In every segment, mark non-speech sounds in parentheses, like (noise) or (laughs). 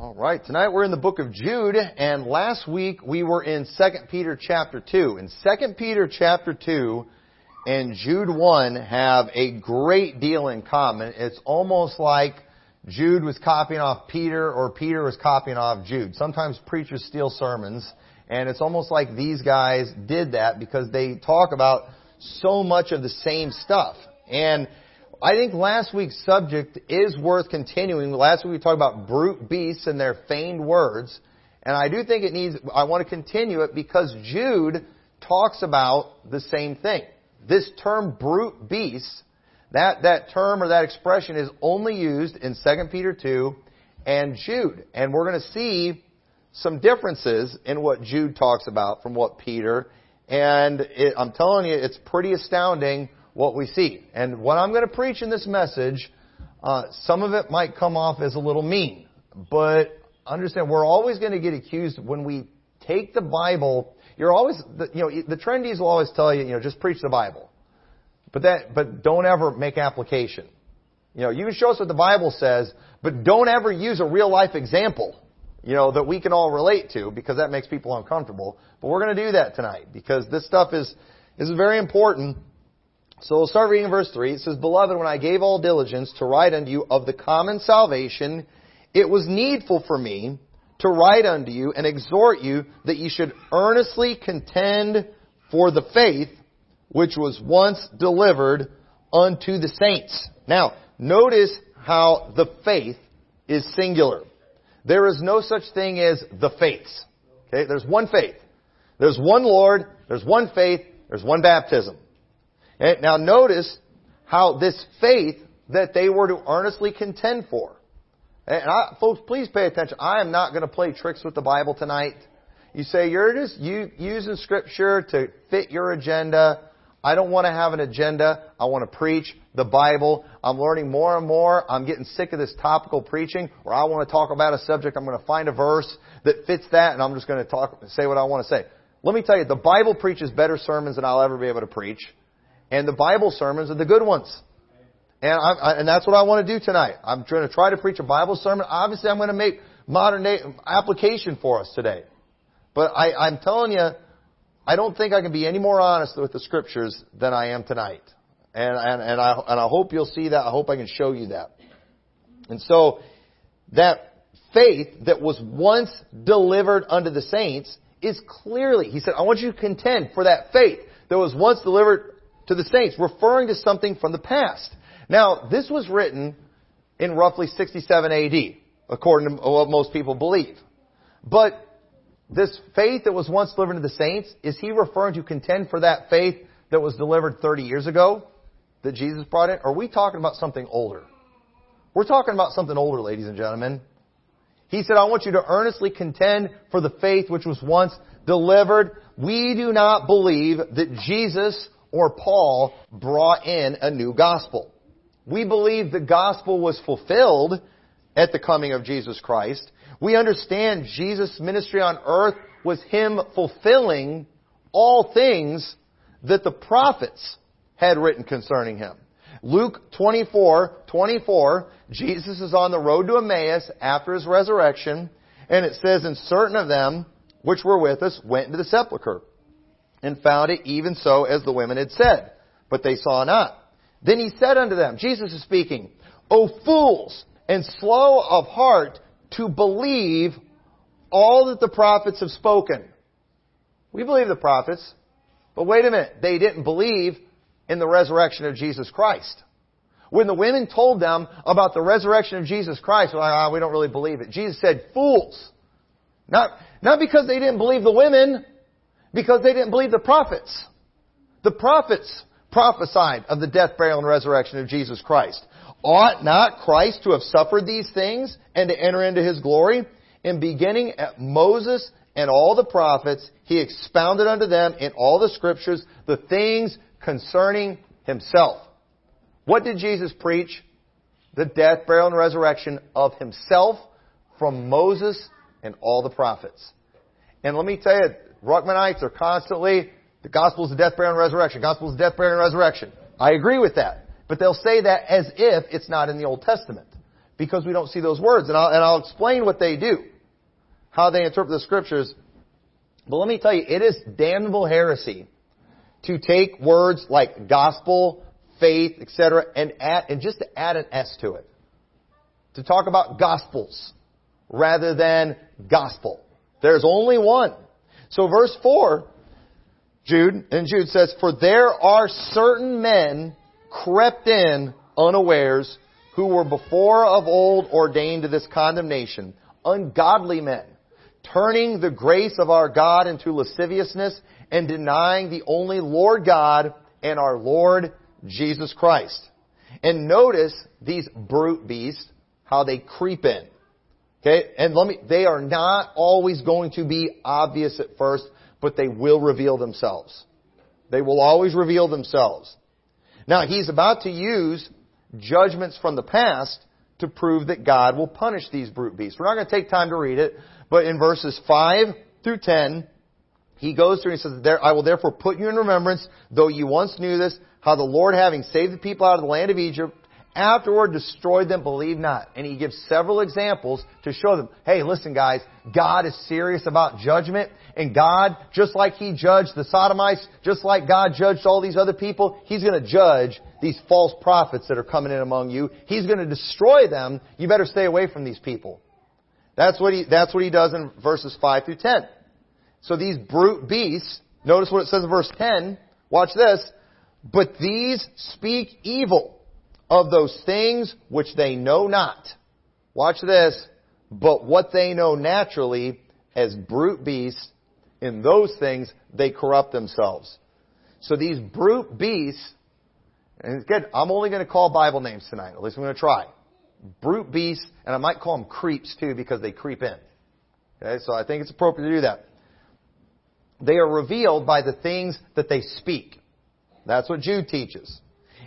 All right, tonight we're in the book of Jude, and last week we were in 2 Peter chapter 2. In 2 Peter chapter 2 and Jude 1 have a great deal in common. It's almost like Jude was copying off Peter or Peter was copying off Jude. Sometimes preachers steal sermons, and it's almost like these guys did that because they talk about so much of the same stuff. And I think last week's subject is worth continuing. Last week we talked about brute beasts and their feigned words. And I do think it needs, I want to continue it because Jude talks about the same thing. This term brute beasts, that, that term or that expression is only used in 2 Peter 2 and Jude. And we're going to see some differences in what Jude talks about from what Peter. And it, I'm telling you, it's pretty astounding what we see. And what I'm going to preach in this message, uh, some of it might come off as a little mean, but understand we're always going to get accused when we take the Bible. You're always, you know, the trendies will always tell you, you know, just preach the Bible, but that, but don't ever make application. You know, you can show us what the Bible says, but don't ever use a real life example, you know, that we can all relate to because that makes people uncomfortable. But we're going to do that tonight because this stuff is, is very important. So we'll start reading verse 3. It says, Beloved, when I gave all diligence to write unto you of the common salvation, it was needful for me to write unto you and exhort you that ye should earnestly contend for the faith which was once delivered unto the saints. Now, notice how the faith is singular. There is no such thing as the faiths. Okay? There's one faith. There's one Lord. There's one faith. There's one baptism. Eh, now notice how this faith that they were to earnestly contend for. Eh, and I, folks, please pay attention. I am not going to play tricks with the Bible tonight. You say you're just using scripture to fit your agenda. I don't want to have an agenda. I want to preach the Bible. I'm learning more and more. I'm getting sick of this topical preaching where I want to talk about a subject. I'm going to find a verse that fits that and I'm just going to talk, say what I want to say. Let me tell you, the Bible preaches better sermons than I'll ever be able to preach and the Bible sermons are the good ones. And, I, and that's what I want to do tonight. I'm trying to try to preach a Bible sermon. Obviously, I'm going to make modern day application for us today. But I, I'm telling you, I don't think I can be any more honest with the scriptures than I am tonight. And, and, and, I, and I hope you'll see that. I hope I can show you that. And so, that faith that was once delivered unto the saints is clearly, he said, I want you to contend for that faith that was once delivered to the saints, referring to something from the past. Now, this was written in roughly 67 AD, according to what most people believe. But this faith that was once delivered to the saints, is he referring to contend for that faith that was delivered 30 years ago that Jesus brought in? Or are we talking about something older? We're talking about something older, ladies and gentlemen. He said, I want you to earnestly contend for the faith which was once delivered. We do not believe that Jesus or Paul brought in a new gospel. We believe the gospel was fulfilled at the coming of Jesus Christ. We understand Jesus' ministry on earth was Him fulfilling all things that the prophets had written concerning Him. Luke 24, 24, Jesus is on the road to Emmaus after His resurrection, and it says, And certain of them which were with us went into the sepulchre and found it even so as the women had said, but they saw not. Then he said unto them, Jesus is speaking, O fools and slow of heart to believe all that the prophets have spoken. We believe the prophets, but wait a minute, they didn't believe in the resurrection of Jesus Christ. When the women told them about the resurrection of Jesus Christ, well, ah, we don't really believe it. Jesus said, fools. Not, not because they didn't believe the women, because they didn't believe the prophets. The prophets prophesied of the death, burial, and resurrection of Jesus Christ. Ought not Christ to have suffered these things and to enter into his glory? In beginning at Moses and all the prophets, he expounded unto them in all the scriptures the things concerning himself. What did Jesus preach? The death, burial, and resurrection of himself from Moses and all the prophets. And let me tell you, Ruckmanites are constantly, the gospel is the death, burial, and resurrection. Gospel is death, burial, and resurrection. I agree with that. But they'll say that as if it's not in the Old Testament. because we don't see those words. And I'll, and I'll explain what they do, how they interpret the scriptures. But let me tell you, it is damnable heresy to take words like gospel, faith, etc., and add, and just to add an S to it. To talk about gospels rather than gospel. There's only one. So verse 4, Jude, and Jude says, For there are certain men crept in unawares who were before of old ordained to this condemnation, ungodly men, turning the grace of our God into lasciviousness and denying the only Lord God and our Lord Jesus Christ. And notice these brute beasts, how they creep in. Okay? And let me, they are not always going to be obvious at first, but they will reveal themselves. They will always reveal themselves. Now, he's about to use judgments from the past to prove that God will punish these brute beasts. We're not going to take time to read it, but in verses 5 through 10, he goes through and he says, I will therefore put you in remembrance, though you once knew this, how the Lord having saved the people out of the land of Egypt, afterward destroyed them, believe not. And he gives several examples to show them, hey, listen guys, God is serious about judgment, and God, just like he judged the Sodomites, just like God judged all these other people, he's gonna judge these false prophets that are coming in among you. He's gonna destroy them. You better stay away from these people. That's what he, that's what he does in verses 5 through 10. So these brute beasts, notice what it says in verse 10, watch this, but these speak evil of those things which they know not. Watch this. But what they know naturally as brute beasts, in those things they corrupt themselves. So these brute beasts, and good, I'm only going to call Bible names tonight. At least I'm going to try. Brute beasts, and I might call them creeps too because they creep in. Okay, so I think it's appropriate to do that. They are revealed by the things that they speak. That's what Jude teaches.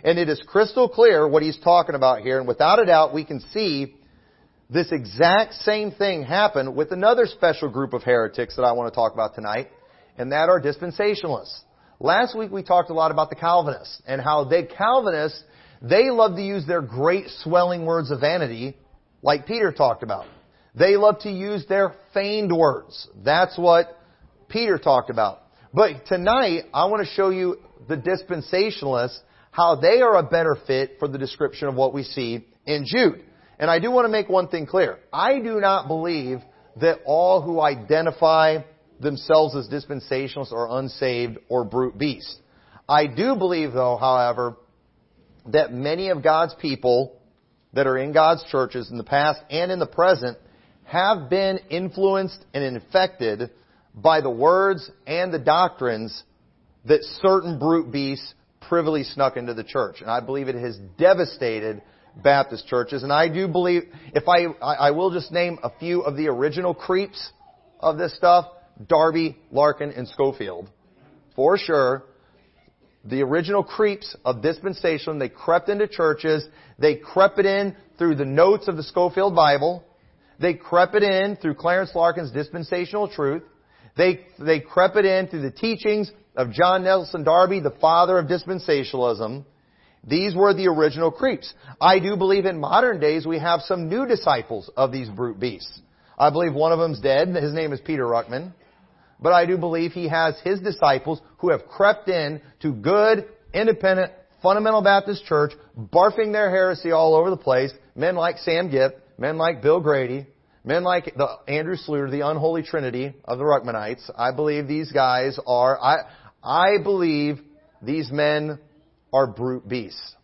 And it is crystal clear what he's talking about here, and without a doubt we can see this exact same thing happen with another special group of heretics that I want to talk about tonight, and that are dispensationalists. Last week we talked a lot about the Calvinists, and how they Calvinists, they love to use their great swelling words of vanity, like Peter talked about. They love to use their feigned words. That's what Peter talked about. But tonight, I want to show you the dispensationalists how they are a better fit for the description of what we see in Jude. And I do want to make one thing clear. I do not believe that all who identify themselves as dispensationalists are unsaved or brute beasts. I do believe though, however, that many of God's people that are in God's churches in the past and in the present have been influenced and infected by the words and the doctrines that certain brute beasts privily snuck into the church. And I believe it has devastated Baptist churches. And I do believe, if I, I will just name a few of the original creeps of this stuff, Darby, Larkin, and Scofield. For sure. The original creeps of dispensation, they crept into churches, they crept it in through the notes of the Scofield Bible, they crept it in through Clarence Larkin's dispensational truth, they, they crept it in through the teachings of John Nelson Darby, the father of dispensationalism. These were the original creeps. I do believe in modern days we have some new disciples of these brute beasts. I believe one of them's dead. His name is Peter Ruckman. But I do believe he has his disciples who have crept in to good, independent, fundamental Baptist church, barfing their heresy all over the place. Men like Sam Gipp, men like Bill Grady, Men like the Andrew Sluder, the unholy trinity of the Ruckmanites, I believe these guys are, I, I believe these men are brute beasts.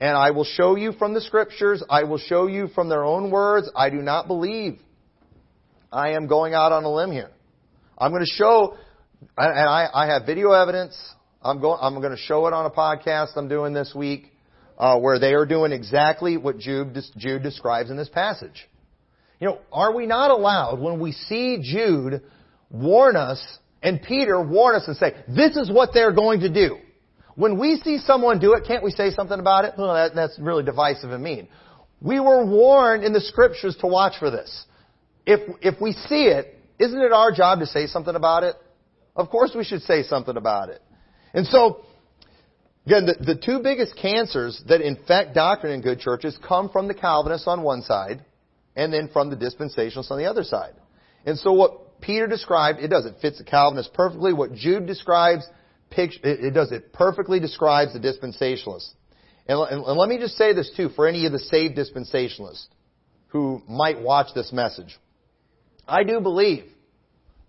And I will show you from the scriptures, I will show you from their own words, I do not believe I am going out on a limb here. I'm going to show, and I, I have video evidence. I'm going, I'm going to show it on a podcast I'm doing this week, uh, where they are doing exactly what Jude, Jude describes in this passage. You know, are we not allowed when we see Jude warn us and Peter warn us and say, this is what they're going to do. When we see someone do it, can't we say something about it? Well, that, that's really divisive and mean. We were warned in the scriptures to watch for this. If, if we see it, isn't it our job to say something about it? Of course we should say something about it. And so, Again, the, the two biggest cancers that infect doctrine in good churches come from the Calvinists on one side and then from the dispensationalists on the other side. And so what Peter described, it does. It fits the Calvinists perfectly. What Jude describes, it does. It perfectly describes the dispensationalists. And, and let me just say this too, for any of the saved dispensationalists who might watch this message. I do believe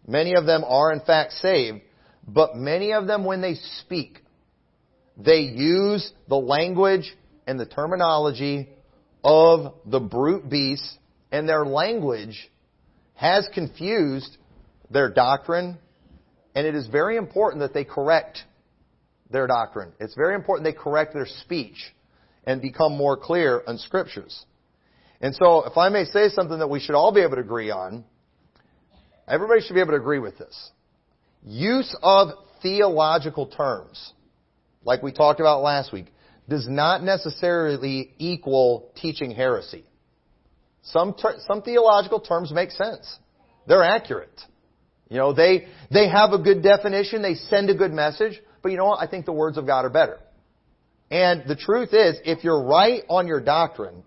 many of them are in fact saved, but many of them when they speak, they use the language and the terminology of the brute beast, and their language has confused their doctrine, and it is very important that they correct their doctrine. It's very important they correct their speech and become more clear on scriptures. And so, if I may say something that we should all be able to agree on, everybody should be able to agree with this. Use of theological terms, like we talked about last week, does not necessarily equal teaching heresy. Some, ter- some theological terms make sense. They're accurate. You know, they, they have a good definition, they send a good message, but you know what? I think the words of God are better. And the truth is, if you're right on your doctrine,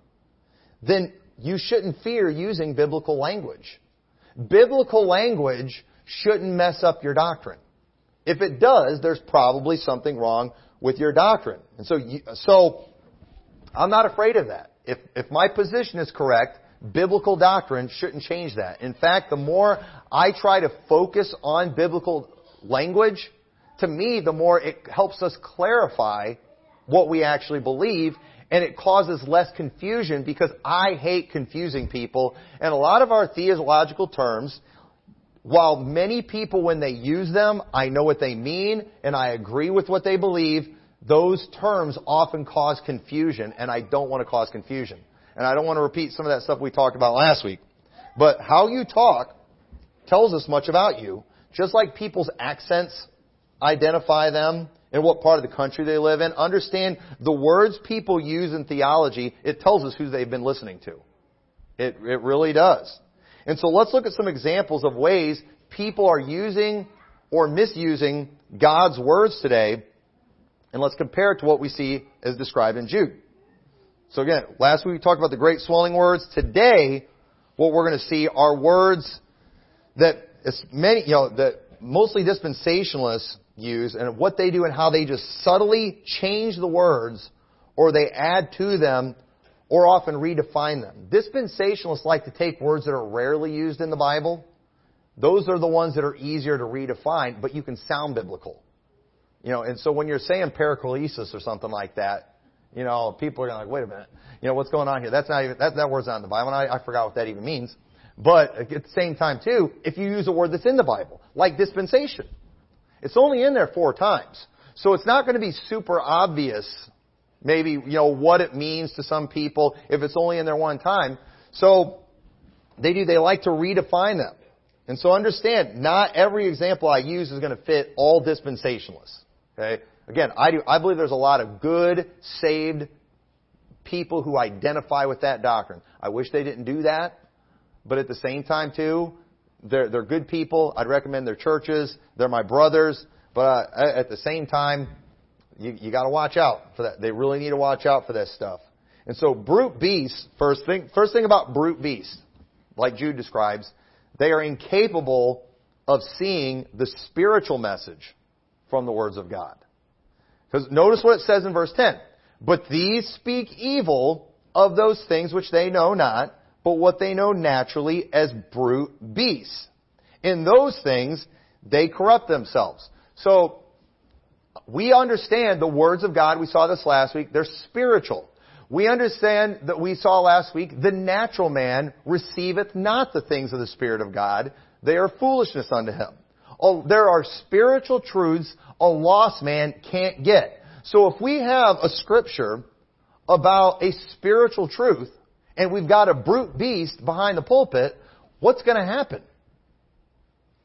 then you shouldn't fear using biblical language. Biblical language shouldn't mess up your doctrine. If it does, there's probably something wrong with your doctrine. And so, you, so I'm not afraid of that. If, if my position is correct, biblical doctrine shouldn't change that. In fact, the more I try to focus on biblical language, to me, the more it helps us clarify what we actually believe and it causes less confusion because I hate confusing people. And a lot of our theological terms, while many people, when they use them, I know what they mean and I agree with what they believe, those terms often cause confusion and I don't want to cause confusion. And I don't want to repeat some of that stuff we talked about last week. But how you talk tells us much about you. Just like people's accents identify them and what part of the country they live in. Understand the words people use in theology, it tells us who they've been listening to. It, it really does. And so let's look at some examples of ways people are using or misusing God's words today. And let's compare it to what we see as described in Jude. So again, last week we talked about the great swelling words. Today, what we're going to see are words that many, you know, that mostly dispensationalists use and what they do and how they just subtly change the words or they add to them or often redefine them. Dispensationalists like to take words that are rarely used in the Bible. Those are the ones that are easier to redefine, but you can sound biblical. You know, and so when you're saying perichoresis or something like that, you know, people are going to like, wait a minute, you know, what's going on here? That's not even, that, that word's not in the Bible, and I, I forgot what that even means. But at the same time, too, if you use a word that's in the Bible, like dispensation, it's only in there four times. So it's not going to be super obvious, maybe, you know, what it means to some people if it's only in there one time. So they do, they like to redefine them. And so understand, not every example I use is going to fit all dispensationalists. Okay? Again, I do, I believe there's a lot of good, saved people who identify with that doctrine. I wish they didn't do that, but at the same time too, they're, they're good people. I'd recommend their churches. They're my brothers. But uh, at the same time, you, you got to watch out for that. They really need to watch out for that stuff. And so, brute beasts. First thing, first thing about brute beasts, like Jude describes, they are incapable of seeing the spiritual message from the words of God. Because notice what it says in verse 10. But these speak evil of those things which they know not, but what they know naturally as brute beasts. In those things, they corrupt themselves. So, we understand the words of God, we saw this last week, they're spiritual. We understand that we saw last week, the natural man receiveth not the things of the Spirit of God, they are foolishness unto him. Oh, there are spiritual truths a lost man can't get. So if we have a scripture about a spiritual truth, and we've got a brute beast behind the pulpit, what's going to happen?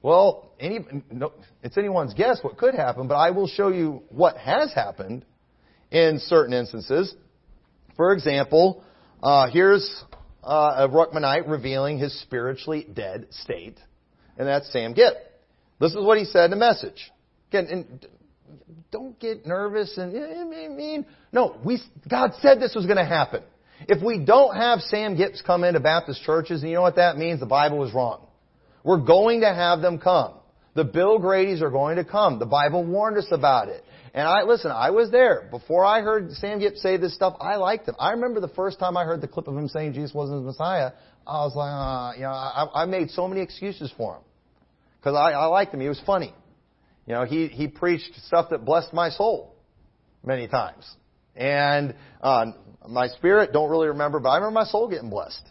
Well, any, no, it's anyone's guess what could happen, but I will show you what has happened in certain instances. For example, uh, here's uh, a Ruckmanite revealing his spiritually dead state, and that's Sam Gipp. This is what he said in the message. Again, don't get nervous and, mean, no, we, God said this was going to happen. If we don't have Sam Gipps come into Baptist churches, and you know what that means? The Bible was wrong. We're going to have them come. The Bill Grady's are going to come. The Bible warned us about it. And I, listen, I was there. Before I heard Sam Gipp say this stuff, I liked him. I remember the first time I heard the clip of him saying Jesus wasn't his Messiah, I was like, uh, you know, I, I made so many excuses for him. Cause I, I liked him. He was funny. You know, he, he preached stuff that blessed my soul many times. And, uh, my spirit, don't really remember, but I remember my soul getting blessed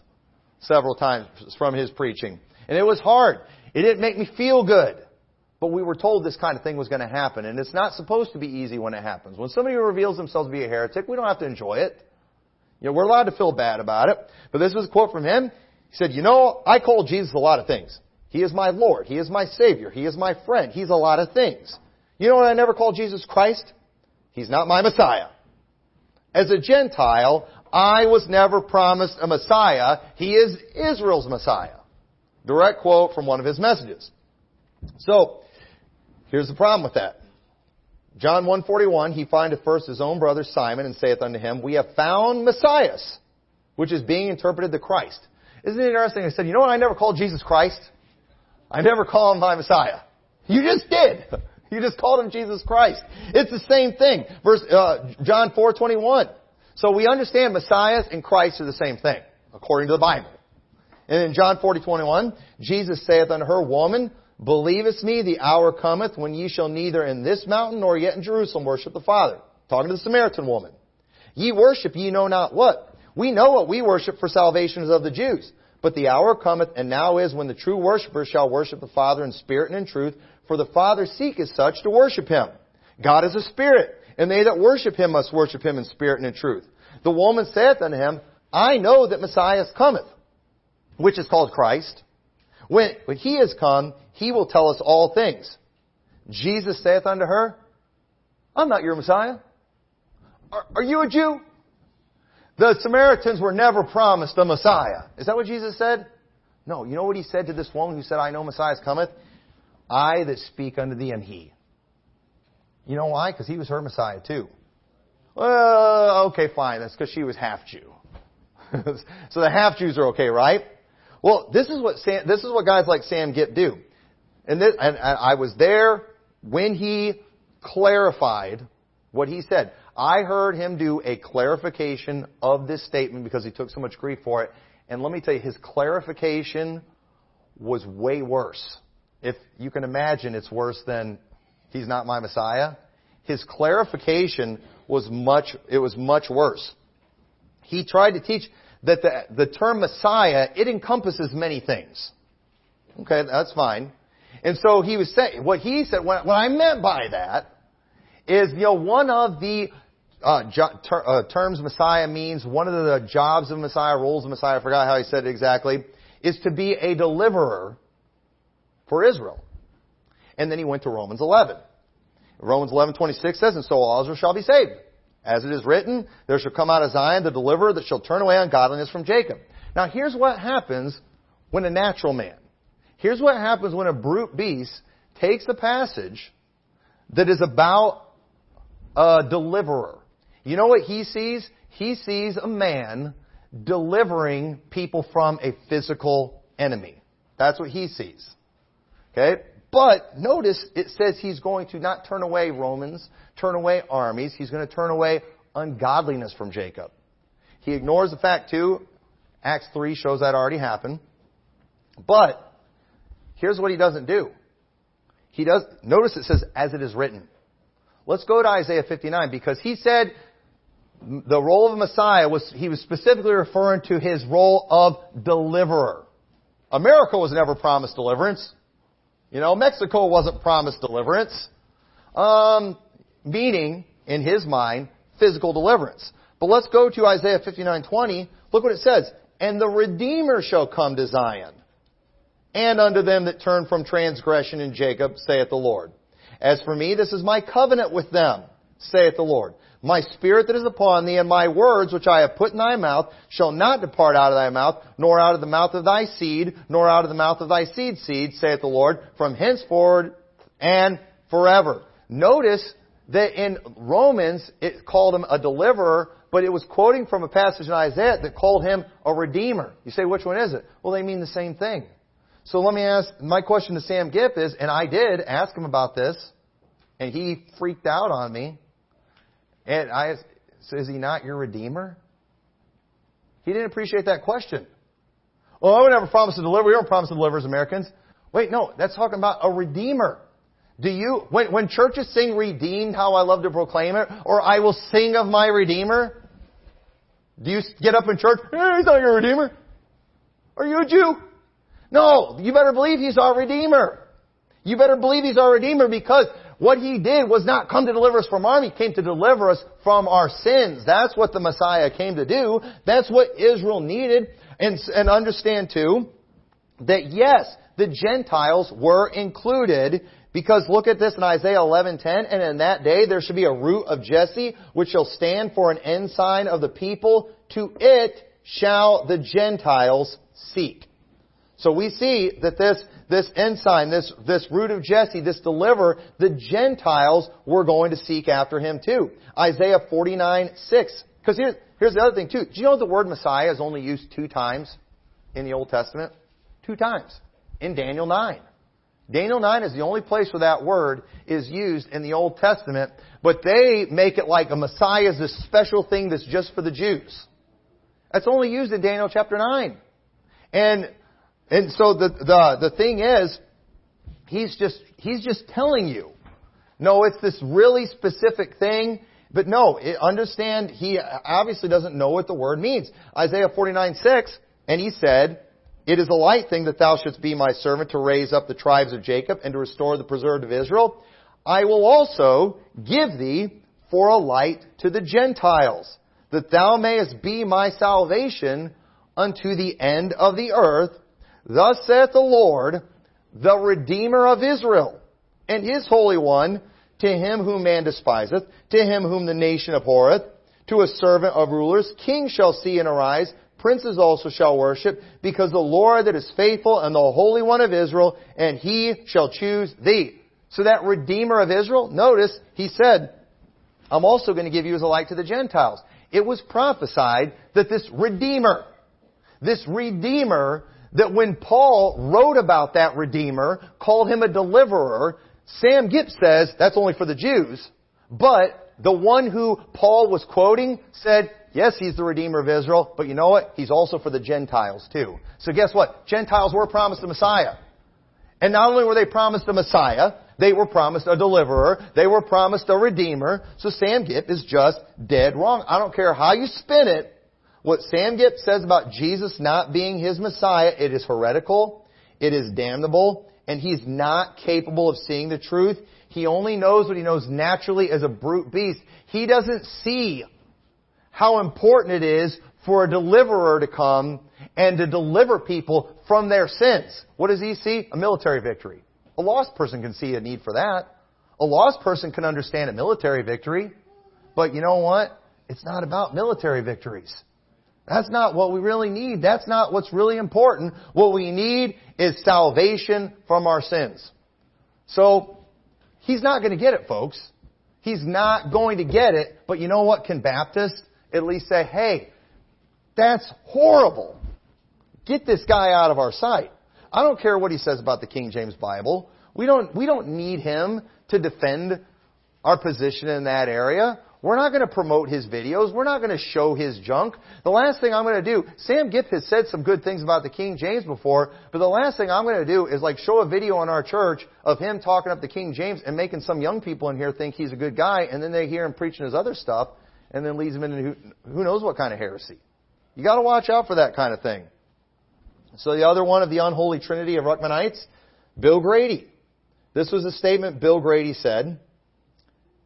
several times from his preaching. And it was hard. It didn't make me feel good. But we were told this kind of thing was going to happen, and it's not supposed to be easy when it happens. When somebody reveals themselves to be a heretic, we don't have to enjoy it. You know, we're allowed to feel bad about it. But this was a quote from him. He said, you know, I call Jesus a lot of things. He is my Lord. He is my Savior. He is my friend. He's a lot of things. You know what I never call Jesus Christ? He's not my Messiah. As a Gentile, I was never promised a Messiah. He is Israel's Messiah. Direct quote from one of his messages. So, Here's the problem with that. John 1:41, he findeth first his own brother Simon and saith unto him, We have found Messiah, which is being interpreted the Christ. Isn't it interesting? I said, you know what? I never called Jesus Christ. I never call him my Messiah. You just did. (laughs) You just called him Jesus Christ. It's the same thing. Verse uh, John 4:21. So we understand Messiah and Christ are the same thing according to the Bible. And in John 40:21, Jesus saith unto her, Woman, Believest me, the hour cometh when ye shall neither in this mountain nor yet in Jerusalem worship the Father. Talking to the Samaritan woman. Ye worship ye know not what. We know what we worship for salvation is of the Jews. But the hour cometh, and now is, when the true worshippers shall worship the Father in spirit and in truth, for the Father seeketh such to worship him. God is a spirit, and they that worship him must worship him in spirit and in truth. The woman saith unto him, I know that Messiah cometh, which is called Christ. When, when he is come, he will tell us all things. Jesus saith unto her, I'm not your Messiah. Are, are you a Jew? The Samaritans were never promised a Messiah. Is that what Jesus said? No. You know what he said to this woman who said, I know Messiah cometh? I that speak unto thee am he. You know why? Because he was her Messiah too. Well, okay, fine. That's because she was half Jew. (laughs) so the half Jews are okay, right? Well, this is what Sam, this is what guys like Sam Gipp do. And, this, and I was there when he clarified what he said. I heard him do a clarification of this statement because he took so much grief for it. And let me tell you, his clarification was way worse. If you can imagine, it's worse than he's not my Messiah. His clarification was much, it was much worse. He tried to teach that the, the term Messiah, it encompasses many things. Okay, that's fine. And so he was saying, what he said, what, what I meant by that is, you know, one of the uh, ter- uh, terms Messiah means, one of the jobs of Messiah, roles of Messiah, I forgot how he said it exactly, is to be a deliverer for Israel. And then he went to Romans 11. Romans 11:26 says, "And so all Israel shall be saved." As it is written, there shall come out of Zion the deliverer that shall turn away ungodliness from Jacob. Now here's what happens when a natural man, here's what happens when a brute beast takes a passage that is about a deliverer. You know what he sees? He sees a man delivering people from a physical enemy. That's what he sees. Okay? But notice it says he's going to not turn away Romans, turn away armies. He's going to turn away ungodliness from Jacob. He ignores the fact too, Acts 3 shows that already happened. But here's what he doesn't do. He does, notice it says, as it is written. Let's go to Isaiah 59 because he said the role of Messiah was, he was specifically referring to his role of deliverer. America was never promised deliverance. You know, Mexico wasn't promised deliverance. Um, meaning, in his mind, physical deliverance. But let's go to Isaiah 59:20. Look what it says. And the Redeemer shall come to Zion, and unto them that turn from transgression in Jacob, saith the Lord. As for me, this is my covenant with them, saith the Lord. My spirit that is upon thee and my words which I have put in thy mouth shall not depart out of thy mouth, nor out of the mouth of thy seed, nor out of the mouth of thy seed seed, saith the Lord, from henceforward and forever. Notice that in Romans it called him a deliverer, but it was quoting from a passage in Isaiah that called him a redeemer. You say, which one is it? Well, they mean the same thing. So let me ask, my question to Sam Gipp is, and I did ask him about this, and he freaked out on me. And I said, is he not your redeemer? He didn't appreciate that question. Well, I would never promise to deliver. We don't promise to deliver as Americans. Wait, no, that's talking about a redeemer. Do you, when, when churches sing redeemed, how I love to proclaim it, or I will sing of my redeemer, do you get up in church, hey, he's not your redeemer? Are you a Jew? No, you better believe he's our redeemer. You better believe he's our redeemer because what he did was not come to deliver us from harm, he came to deliver us from our sins. That's what the Messiah came to do. That's what Israel needed. And, and understand too, that yes, the Gentiles were included because look at this in Isaiah 11:10, and in that day there shall be a root of Jesse, which shall stand for an ensign of the people. To it shall the Gentiles seek. So we see that this, this ensign, this, this root of Jesse, this deliverer, the Gentiles were going to seek after him too. Isaiah 49:6. Because here's, here's the other thing too. Do you know the word Messiah is only used two times in the Old Testament? Two times. In Daniel 9. Daniel 9 is the only place where that word is used in the Old Testament, but they make it like a Messiah is this special thing that's just for the Jews. That's only used in Daniel chapter 9. And, and so the, the, the thing is, he's just, he's just telling you. No, it's this really specific thing, but no, it, understand, he obviously doesn't know what the word means. Isaiah 49, 6, and he said, it is a light thing that thou shouldst be my servant to raise up the tribes of Jacob and to restore the preserved of Israel. I will also give thee for a light to the Gentiles, that thou mayest be my salvation unto the end of the earth. Thus saith the Lord, the Redeemer of Israel, and his Holy One, to him whom man despiseth, to him whom the nation abhorreth, to a servant of rulers, kings shall see and arise, princes also shall worship, because the Lord that is faithful and the Holy One of Israel, and he shall choose thee. So that Redeemer of Israel, notice, he said, I'm also going to give you as a light to the Gentiles. It was prophesied that this Redeemer, this Redeemer, that when Paul wrote about that Redeemer, called him a deliverer, Sam Gipp says that's only for the Jews, but the one who Paul was quoting said, Yes, he's the Redeemer of Israel, but you know what? He's also for the Gentiles too. So guess what? Gentiles were promised a Messiah. And not only were they promised a Messiah, they were promised a deliverer, they were promised a Redeemer, so Sam Gipp is just dead wrong. I don't care how you spin it, what Sam Gipp says about Jesus not being his Messiah, it is heretical, it is damnable, and he's not capable of seeing the truth. He only knows what he knows naturally as a brute beast. He doesn't see how important it is for a deliverer to come and to deliver people from their sins. What does he see? A military victory. A lost person can see a need for that. A lost person can understand a military victory. But you know what? It's not about military victories. That's not what we really need. That's not what's really important. What we need is salvation from our sins. So, he's not going to get it, folks. He's not going to get it. But you know what, Can Baptists at least say, hey, that's horrible. Get this guy out of our sight. I don't care what he says about the King James Bible. We don't, we don't need him to defend our position in that area. We're not going to promote his videos. We're not going to show his junk. The last thing I'm going to do, Sam Gipp has said some good things about the King James before, but the last thing I'm going to do is like show a video in our church of him talking up the King James and making some young people in here think he's a good guy, and then they hear him preaching his other stuff, and then leads them into who, who knows what kind of heresy. You got to watch out for that kind of thing. So the other one of the unholy trinity of Ruckmanites, Bill Grady. This was a statement Bill Grady said.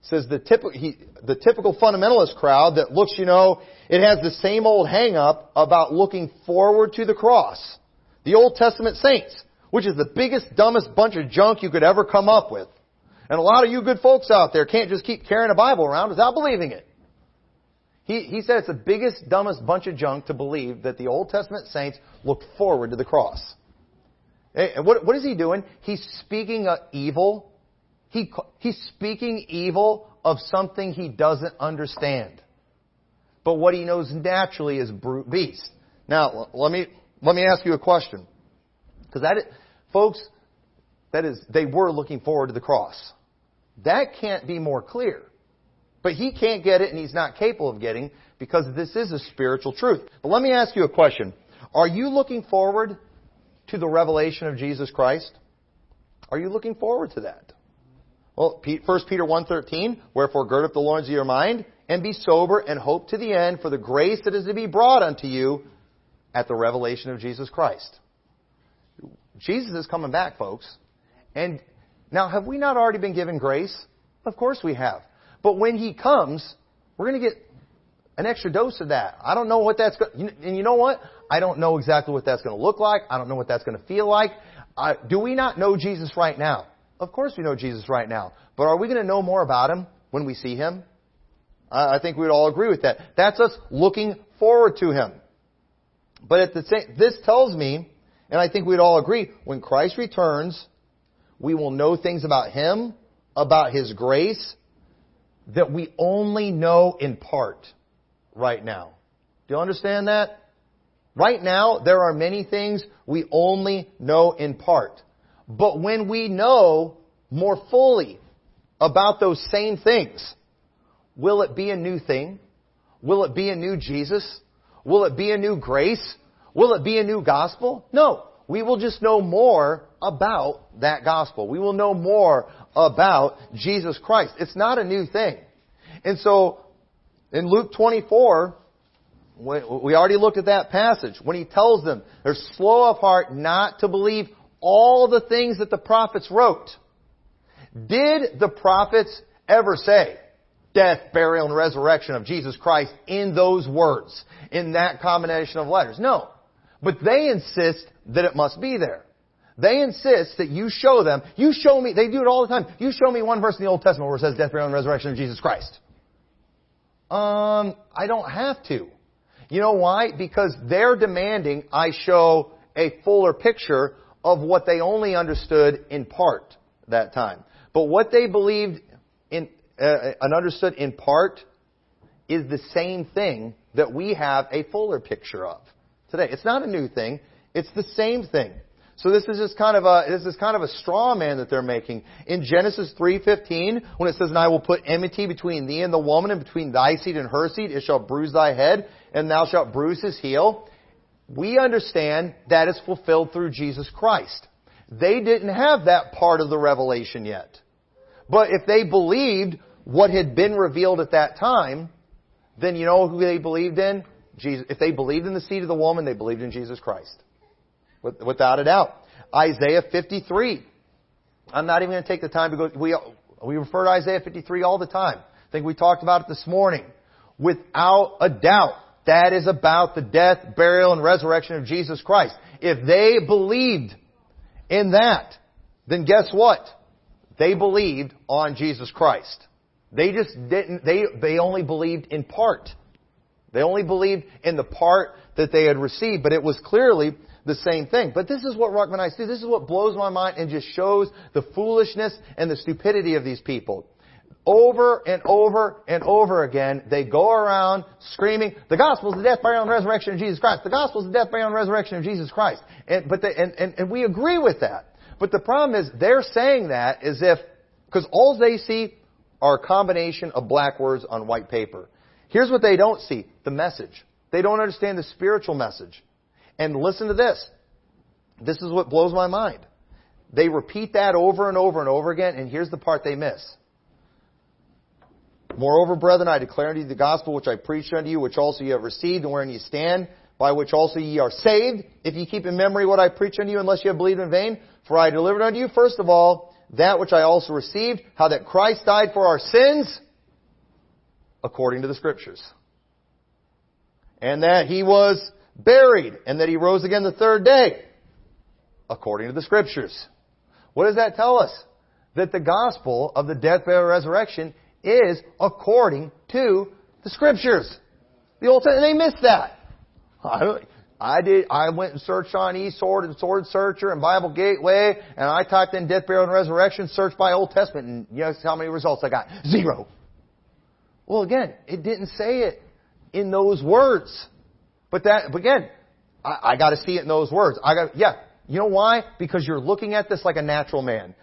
Says the, typ- he, the typical fundamentalist crowd that looks, you know, it has the same old hang up about looking forward to the cross. The Old Testament saints, which is the biggest, dumbest bunch of junk you could ever come up with. And a lot of you good folks out there can't just keep carrying a Bible around without believing it. He, he said it's the biggest, dumbest bunch of junk to believe that the Old Testament saints looked forward to the cross. Eh, and What, what is he doing? He's speaking evil He, he's speaking evil of something he doesn't understand. But what he knows naturally is brute beast. Now, let me, let me ask you a question. Because that, folks, that is, they were looking forward to the cross. That can't be more clear. But he can't get it and he's not capable of getting because this is a spiritual truth. But let me ask you a question. Are you looking forward to the revelation of Jesus Christ? Are you looking forward to that? Well, 1 Peter 1.13, Wherefore gird up the loins of your mind, and be sober, and hope to the end for the grace that is to be brought unto you at the revelation of Jesus Christ. Jesus is coming back, folks. And now, have we not already been given grace? Of course we have. But when He comes, we're going to get an extra dose of that. I don't know what that's going and you know what? I don't know exactly what that's going to look like. I don't know what that's going to feel like. Do we not know Jesus right now? Of course we know Jesus right now. But are we going to know more about Him when we see Him? I think we would all agree with that. That's us looking forward to Him. But at the same, this tells me, and I think we'd all agree, when Christ returns, we will know things about Him, about His grace, that we only know in part right now. Do you understand that? Right now, there are many things we only know in part. But when we know more fully about those same things, will it be a new thing? Will it be a new Jesus? Will it be a new grace? Will it be a new gospel? No. We will just know more about that gospel. We will know more about Jesus Christ. It's not a new thing. And so, in Luke 24, we already looked at that passage. When he tells them they're slow of heart not to believe all the things that the prophets wrote. Did the prophets ever say, death, burial, and resurrection of Jesus Christ in those words, in that combination of letters? No. But they insist that it must be there. They insist that you show them, you show me, they do it all the time, you show me one verse in the Old Testament where it says death, burial, and resurrection of Jesus Christ. Um, I don't have to. You know why? Because they're demanding I show a fuller picture of what they only understood in part that time. But what they believed in uh, and understood in part is the same thing that we have a fuller picture of today. It's not a new thing. It's the same thing. So this is just kind of a this is kind of a straw man that they're making in Genesis 3:15 when it says, "And I will put enmity between thee and the woman, and between thy seed and her seed; it shall bruise thy head, and thou shalt bruise his heel." We understand that is fulfilled through Jesus Christ. They didn't have that part of the revelation yet. But if they believed what had been revealed at that time, then you know who they believed in? Jesus. If they believed in the seed of the woman, they believed in Jesus Christ. Without a doubt. Isaiah 53. I'm not even going to take the time to go, we, we refer to Isaiah 53 all the time. I think we talked about it this morning. Without a doubt, that is about the death, burial, and resurrection of Jesus Christ. If they believed in that, then guess what? They believed on Jesus Christ. They just didn't, they, they only believed in part. They only believed in the part that they had received, but it was clearly the same thing. But this is what Ruckmanites do. This is what blows my mind and just shows the foolishness and the stupidity of these people. Over and over and over again, they go around screaming, the gospel is the death, burial, and resurrection of Jesus Christ. The gospel is the death, burial, and resurrection of Jesus Christ. And, but and, and, and we agree with that. But the problem is they're saying that as if, because all they see are a combination of black words on white paper. Here's what they don't see, the message. They don't understand the spiritual message. And listen to this. This is what blows my mind. They repeat that over and over and over again, and here's the part they miss. Moreover, brethren, I declare unto you the gospel which I preached unto you, which also ye have received, and wherein ye stand, by which also ye are saved, if ye keep in memory what I preach unto you, unless ye have believed in vain. For I delivered unto you, first of all, that which I also received, how that Christ died for our sins, according to the Scriptures. And that He was buried, and that He rose again the third day, according to the Scriptures. What does that tell us? That the gospel of the death, burial, and resurrection is according to the Scriptures. The Old Testament, they missed that. I did, I went and searched on eSword and Sword Searcher and Bible Gateway, and I typed in death, burial, and resurrection, search by Old Testament, and know how many results I got? Zero. Well, again, it didn't say it in those words. But that, but again, I, I gotta see it in those words. I got, yeah. You know why? Because you're looking at this like a natural man.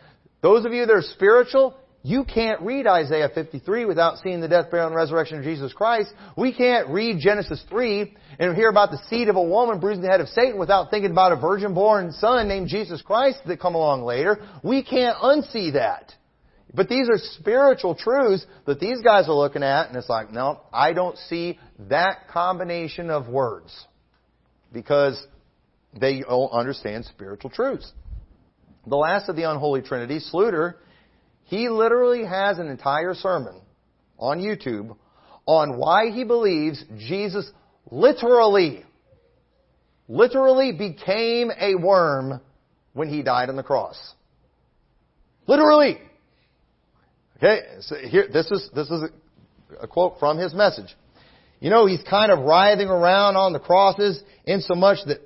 Those of you that are spiritual, you can't read Isaiah 53 without seeing the death, burial, and resurrection of Jesus Christ. We can't read Genesis 3 and hear about the seed of a woman bruising the head of Satan without thinking about a virgin-born son named Jesus Christ that come along later. We can't unsee that. But these are spiritual truths that these guys are looking at, and it's like, no, I don't see that combination of words because they understand spiritual truths. The last of the unholy trinity, Sluder, he literally has an entire sermon on YouTube on why he believes Jesus literally, literally became a worm when he died on the cross. Literally. Okay, so here, this is, this is a, a quote from his message. You know, he's kind of writhing around on the crosses in so much that,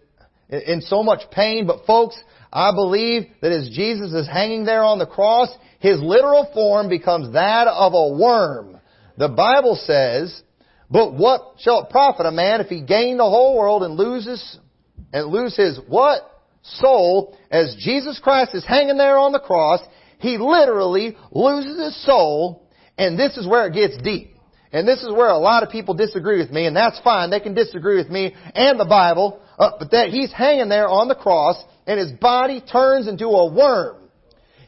in so much pain, but folks, I believe that as Jesus is hanging there on the cross, his literal form becomes that of a worm. The Bible says, but what shall it profit a man if he gain the whole world and loses, and lose his what? Soul. As Jesus Christ is hanging there on the cross, he literally loses his soul, and this is where it gets deep. And this is where a lot of people disagree with me, and that's fine. They can disagree with me and the Bible, uh, but that he's hanging there on the cross, and his body turns into a worm.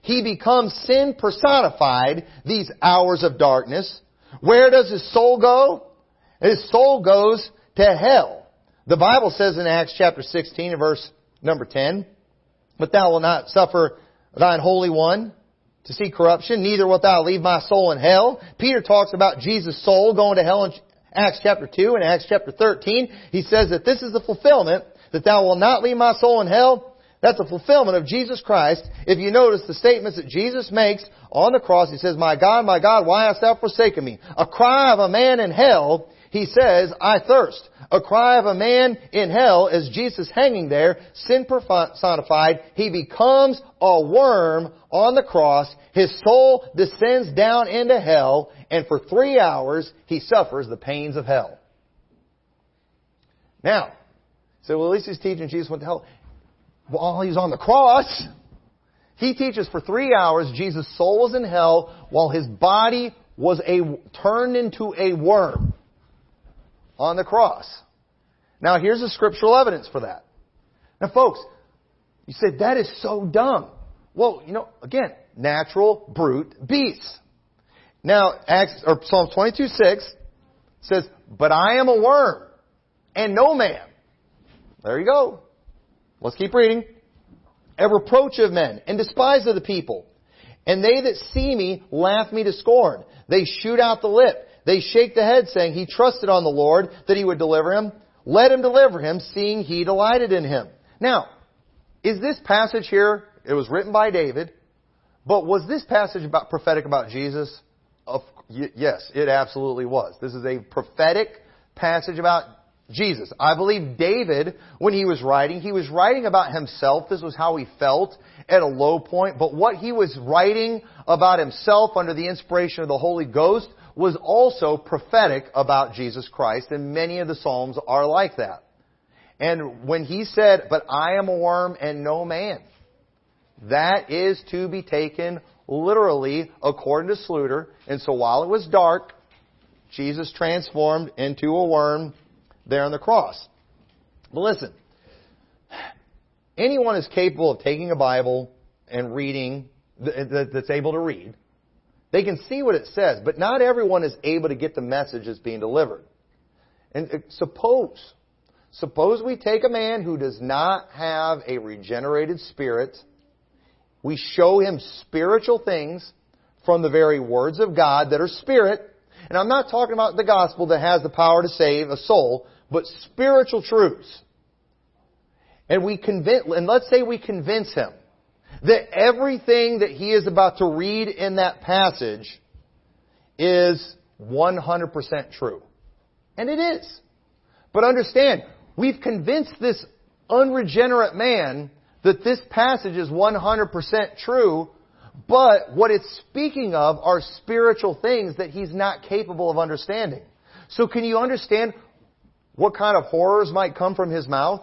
He becomes sin personified these hours of darkness. Where does his soul go? His soul goes to hell. The Bible says in Acts chapter 16 verse number 10, But thou wilt not suffer thine Holy One to see corruption, neither wilt thou leave my soul in hell. Peter talks about Jesus' soul going to hell in Acts chapter 2 and Acts chapter 13. He says that this is the fulfillment, that thou wilt not leave my soul in hell. That's a fulfillment of Jesus Christ. If you notice the statements that Jesus makes on the cross, He says, My God, my God, why hast thou forsaken me? A cry of a man in hell, He says, I thirst. A cry of a man in hell as Jesus hanging there, sin personified, He becomes a worm on the cross. His soul descends down into hell, and for three hours, He suffers the pains of hell. Now, so well, at least he's teaching Jesus went to hell while he's on the cross. He teaches for three hours Jesus' soul was in hell while his body was a, turned into a worm on the cross. Now here's the scriptural evidence for that. Now folks, you said that is so dumb. Well, you know, again, natural brute beasts. Now, Acts, or Psalm 22, 6 says, But I am a worm, and no man. There you go. Let's keep reading. A reproach of men and despise of the people. And they that see me laugh me to scorn. They shoot out the lip. They shake the head saying, He trusted on the Lord that He would deliver him. Let Him deliver him, seeing He delighted in him. Now, is this passage here, it was written by David, but was this passage about prophetic about Jesus? Of, yes, it absolutely was. This is a prophetic passage about Jesus. I believe David, when he was writing, he was writing about himself. This was how he felt at a low point. But what he was writing about himself under the inspiration of the Holy Ghost was also prophetic about Jesus Christ. And many of the Psalms are like that. And when he said, but I am a worm and no man, that is to be taken literally according to Sluder. And so while it was dark, Jesus transformed into a worm there on the cross. But listen, anyone is capable of taking a Bible and reading, that's able to read. They can see what it says, but not everyone is able to get the message that's being delivered. And uh, suppose, suppose we take a man who does not have a regenerated spirit, we show him spiritual things from the very words of God that are spirit, and I'm not talking about the gospel that has the power to save a soul, but spiritual truths. And we convince, and let's say we convince him that everything that he is about to read in that passage is 100% true. And it is. But understand, we've convinced this unregenerate man that this passage is 100% true, but what it's speaking of are spiritual things that he's not capable of understanding. So can you understand what kind of horrors might come from his mouth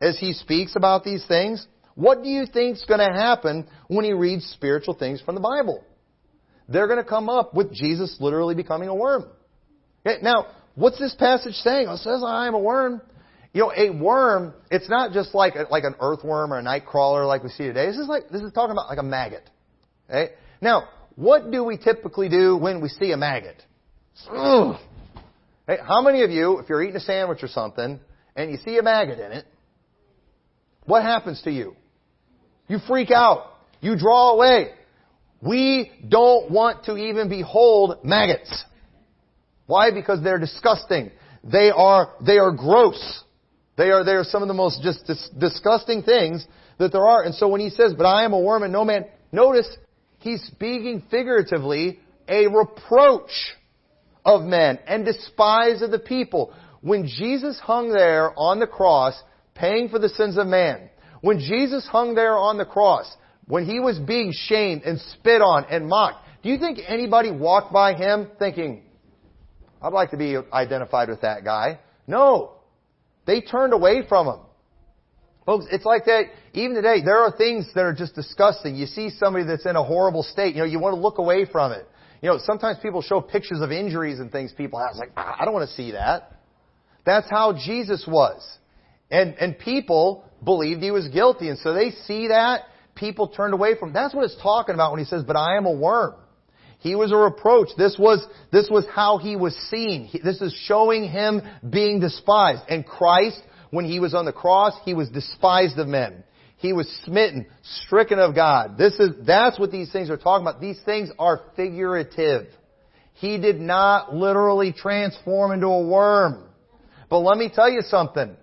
as he speaks about these things? What do you think is going to happen when he reads spiritual things from the Bible? They're going to come up with Jesus literally becoming a worm. Okay, now, what's this passage saying? It says, I am a worm. You know, a worm, it's not just like a, like an earthworm or a night crawler like we see today. This is like this is talking about like a maggot. Okay? Now, what do we typically do when we see a maggot? Hey, how many of you, if you're eating a sandwich or something and you see a maggot in it, what happens to you? You freak out. You draw away. We don't want to even behold maggots. Why? Because they're disgusting. They are, they are gross. They are, they are some of the most just dis- disgusting things that there are. And so when he says, but I am a worm and no man, notice he's speaking figuratively a reproach of men and despise of the people. When Jesus hung there on the cross, paying for the sins of man, when Jesus hung there on the cross, when he was being shamed and spit on and mocked, do you think anybody walked by him thinking, I'd like to be identified with that guy? No. They turned away from him. Folks, it's like that, even today, there are things that are just disgusting. You see somebody that's in a horrible state, you know, you want to look away from it. You know, sometimes people show pictures of injuries and things people have. It's like, ah, I don't want to see that. That's how Jesus was. And, and people believed he was guilty. And so they see that, people turned away from him. That's what it's talking about when he says, but I am a worm. He was a reproach. This was, this was how he was seen. This is showing him being despised. And Christ, when he was on the cross, he was despised of men. He was smitten, stricken of God. This is, that's what these things are talking about. These things are figurative. He did not literally transform into a worm. But let me tell you something.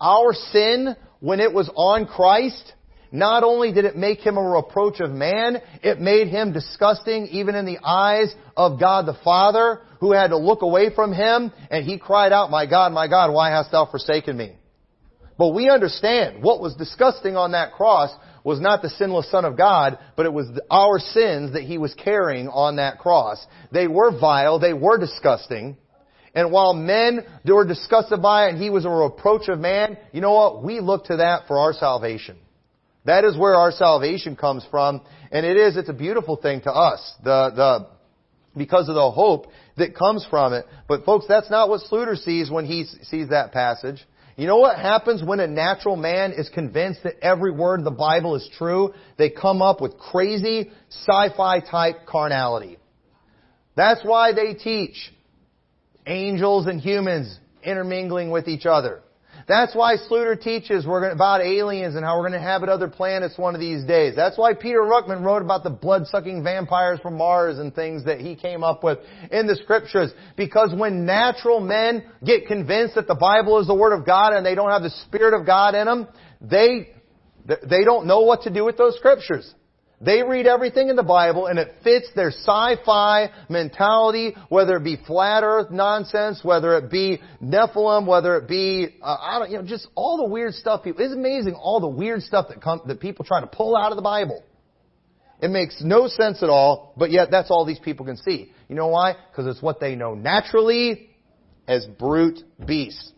Our sin, when it was on Christ, not only did it make him a reproach of man, it made him disgusting even in the eyes of God the Father, who had to look away from him, and he cried out, My God, my God, why hast thou forsaken me? But we understand what was disgusting on that cross was not the sinless Son of God, but it was our sins that He was carrying on that cross. They were vile, they were disgusting. And while men were disgusted by it and He was a reproach of man, you know what? We look to that for our salvation. That is where our salvation comes from. And it is, it's a beautiful thing to us. The, the, because of the hope that comes from it. But folks, that's not what Sluder sees when he sees that passage. You know what happens when a natural man is convinced that every word of the Bible is true? They come up with crazy sci-fi type carnality. That's why they teach angels and humans intermingling with each other. That's why Sluder teaches we're about aliens and how we're going to inhabit other planets one of these days. That's why Peter Ruckman wrote about the blood-sucking vampires from Mars and things that he came up with in the scriptures. Because when natural men get convinced that the Bible is the Word of God and they don't have the Spirit of God in them, they, they don't know what to do with those scriptures. They read everything in the Bible and it fits their sci-fi mentality, whether it be flat earth nonsense, whether it be Nephilim, whether it be, uh, I don't, you know, just all the weird stuff people, it's amazing all the weird stuff that come, that people try to pull out of the Bible. It makes no sense at all, but yet that's all these people can see. You know why? Because it's what they know naturally as brute beasts.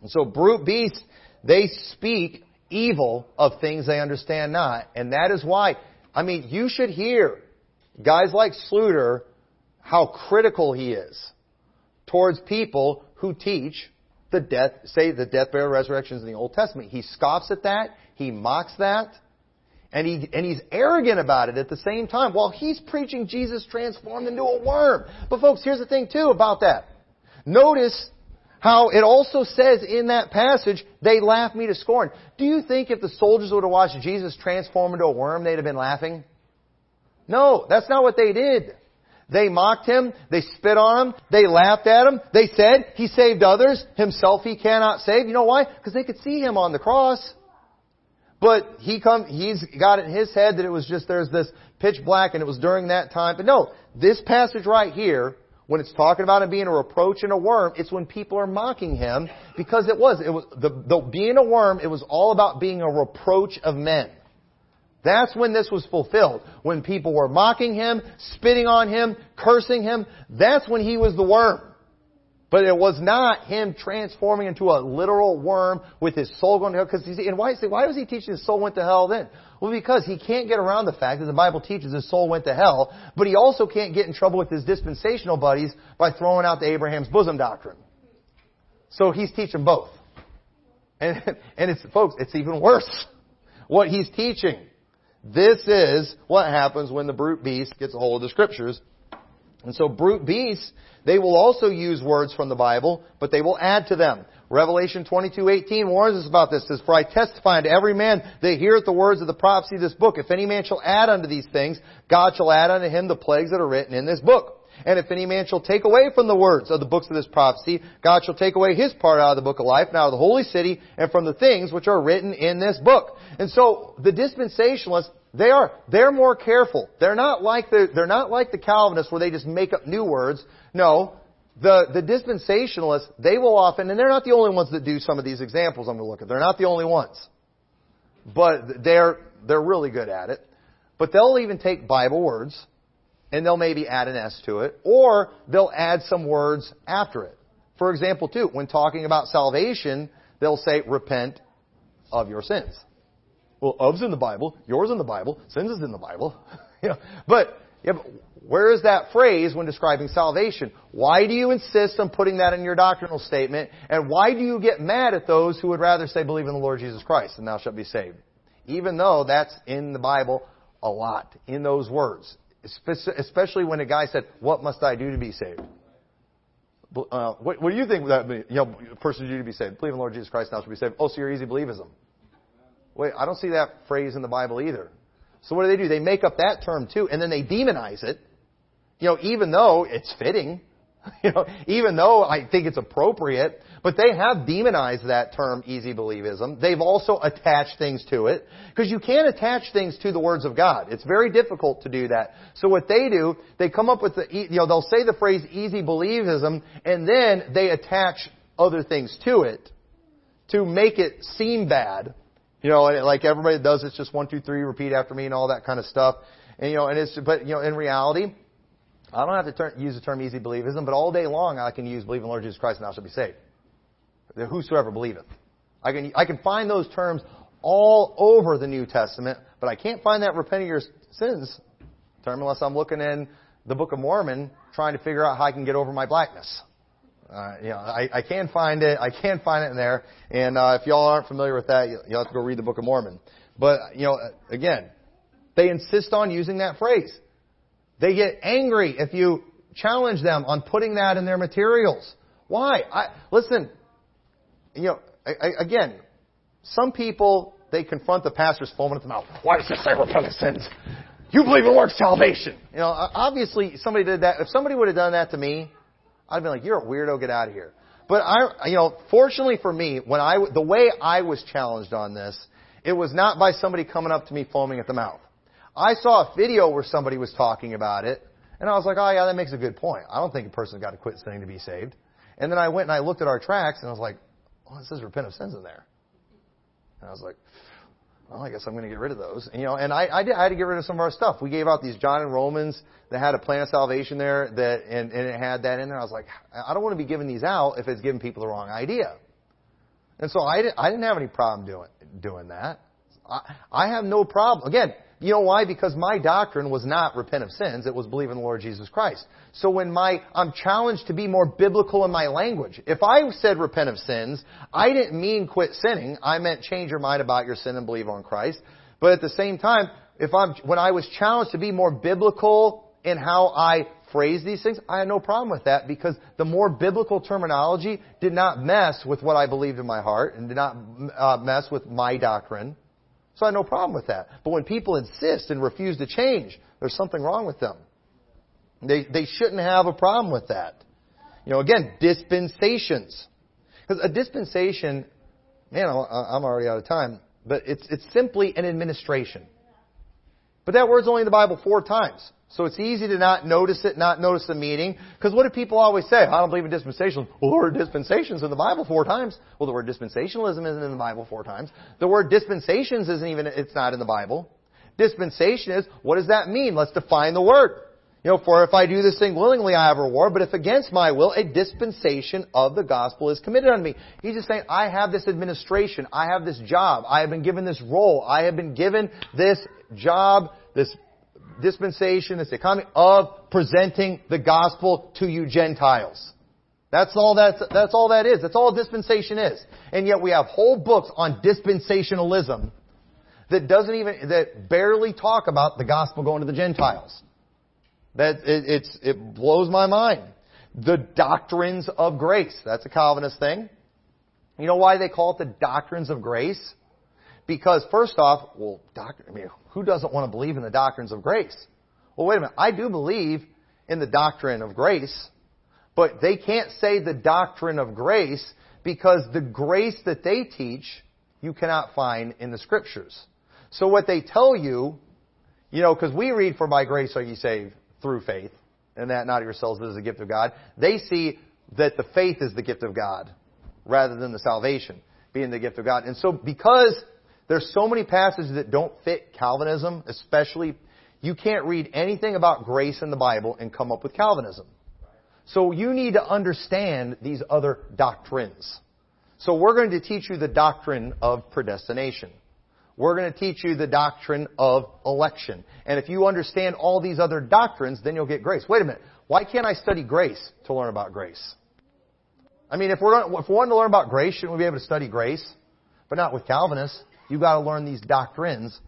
And so brute beasts, they speak evil of things they understand not. And that is why, I mean, you should hear guys like Sluder, how critical he is towards people who teach the death, say the death, burial, resurrections in the Old Testament. He scoffs at that. He mocks that. And he, and he's arrogant about it at the same time while he's preaching Jesus transformed into a worm. But folks, here's the thing too about that. Notice how it also says in that passage, they laugh me to scorn. Do you think if the soldiers would have watched Jesus transform into a worm, they'd have been laughing? No, that's not what they did. They mocked him, they spit on him, they laughed at him, they said he saved others, himself he cannot save. You know why? Because they could see him on the cross. But he come, he's got it in his head that it was just, there's this pitch black and it was during that time. But no, this passage right here When it's talking about him being a reproach and a worm, it's when people are mocking him because it was. It was the, the being a worm. It was all about being a reproach of men. That's when this was fulfilled. When people were mocking him, spitting on him, cursing him, that's when he was the worm. But it was not him transforming into a literal worm with his soul going to hell. Because and why, why was he teaching his soul went to hell then? Well, because he can't get around the fact that the Bible teaches his soul went to hell, but he also can't get in trouble with his dispensational buddies by throwing out the Abraham's bosom doctrine. So he's teaching both. And, (laughs) and it's, folks, it's even worse (laughs) what he's teaching. This is what happens when the brute beast gets a hold of the scriptures. And so brute beasts, they will also use words from the Bible, but they will add to them. Revelation 22:18 warns us about this. It says, "For I testify unto every man that heareth the words of the prophecy of this book. If any man shall add unto these things, God shall add unto him the plagues that are written in this book. And if any man shall take away from the words of the books of this prophecy, God shall take away his part out of the book of life, and out of the holy city, and from the things which are written in this book." And so the dispensationalists they are, they're more careful. They're not like the, they're not like the Calvinists where they just make up new words. No, the, the dispensationalists, they will often, and they're not the only ones that do some of these examples I'm going to look at. They're not the only ones. But they're, they're really good at it. But they'll even take Bible words, and they'll maybe add an S to it, or they'll add some words after it. For example, too, when talking about salvation, they'll say, repent of your sins. Well, of's in the Bible, yours in the Bible, sins is in the Bible. (laughs) yeah, but, yeah, but where is that phrase when describing salvation? Why do you insist on putting that in your doctrinal statement? And why do you get mad at those who would rather say, believe in the Lord Jesus Christ and thou shalt be saved? Even though that's in the Bible a lot, in those words. Especially when a guy said, what must I do to be saved? Uh, what, what, do you think that you know, person do to be saved? Believe in the Lord Jesus Christ, and thou shalt be saved. Oh, so you're easy believism. Wait, I don't see that phrase in the Bible either. So what do they do? They make up that term too, and then they demonize it. You know, even though it's fitting, (laughs) you know, even though I think it's appropriate, but they have demonized that term easy believism. They've also attached things to it because you can't attach things to the words of God. It's very difficult to do that. So what they do, they come up with the, you know, they'll say the phrase easy believism and then they attach other things to it to make it seem bad you know, like everybody does, it's just one, two, three, repeat after me and all that kind of stuff. And you know, and it's, but you know, in reality, I don't have to turn, use the term easy believism, but all day long I can use believe in the Lord Jesus Christ and thou shalt be saved. Whosoever believeth. I can, I can find those terms all over the New Testament, but I can't find that repenting your sins term unless I'm looking in the Book of Mormon trying to figure out how I can get over my blackness. Uh, you know, I, I can find it. I can find it in there. And uh, if y'all aren't familiar with that, you'll have to go read the Book of Mormon. But you know, again, they insist on using that phrase. They get angry if you challenge them on putting that in their materials. Why? I, listen, you know, I, I, again, some people they confront the pastors foaming at the mouth. Why does this say repent of sins? You believe in works salvation. You know, obviously somebody did that. If somebody would have done that to me, I'd be like, you're a weirdo, get out of here. But I, you know, fortunately for me, when I, the way I was challenged on this, it was not by somebody coming up to me foaming at the mouth. I saw a video where somebody was talking about it, and I was like, oh yeah, that makes a good point. I don't think a person's got to quit sinning to be saved. And then I went and I looked at our tracks, and I was like, oh, it says repent of sins in there. And I was like, well, I guess I'm going to get rid of those. And, you know, and I, I, did, I had to get rid of some of our stuff. We gave out these John and Romans that had a plan of salvation there that, and, and it had that in there. I was like, I don't want to be giving these out if it's giving people the wrong idea. And so I, did, I didn't have any problem doing, doing that. I, I have no problem. Again, you know why? Because my doctrine was not repent of sins. It was believe in the Lord Jesus Christ. So when my, I'm challenged to be more biblical in my language. If I said repent of sins, I didn't mean quit sinning. I meant change your mind about your sin and believe on Christ. But at the same time, if I'm, when I was challenged to be more biblical in how I phrase these things, I had no problem with that because the more biblical terminology did not mess with what I believed in my heart and did not uh, mess with my doctrine. So I have no problem with that. But when people insist and refuse to change, there's something wrong with them. They, they shouldn't have a problem with that. You know, again, dispensations. Because a dispensation, man, I'm already out of time, but it's, it's simply an administration. But that word's only in the Bible four times. So it's easy to not notice it, not notice the meaning. Because what do people always say? I don't believe in dispensationalism. Well, the word dispensations in the Bible four times. Well, the word dispensationalism isn't in the Bible four times. The word dispensations isn't even, it's not in the Bible. Dispensation is, what does that mean? Let's define the word. You know, for if I do this thing willingly, I have reward, but if against my will, a dispensation of the gospel is committed on me. He's just saying, I have this administration, I have this job, I have been given this role, I have been given this job, this dispensation, this economy of presenting the gospel to you Gentiles. That's all that's, that's all that is. That's all dispensation is. And yet we have whole books on dispensationalism that doesn't even, that barely talk about the gospel going to the Gentiles. That it, it's it blows my mind. The doctrines of grace. That's a Calvinist thing. You know why they call it the doctrines of grace? Because first off, well, doctor, I mean, who doesn't want to believe in the doctrines of grace? Well, wait a minute. I do believe in the doctrine of grace, but they can't say the doctrine of grace because the grace that they teach you cannot find in the scriptures. So what they tell you, you know, because we read, for by grace are ye saved through faith, and that not of yourselves, is the gift of God. They see that the faith is the gift of God, rather than the salvation being the gift of God. And so because there's so many passages that don't fit Calvinism, especially, you can't read anything about grace in the Bible and come up with Calvinism. So you need to understand these other doctrines. So we're going to teach you the doctrine of predestination. We're going to teach you the doctrine of election. And if you understand all these other doctrines, then you'll get grace. Wait a minute. Why can't I study grace to learn about grace? I mean, if we're, if we're wanting to learn about grace, shouldn't we be able to study grace? But not with Calvinists. You've got to learn these doctrines.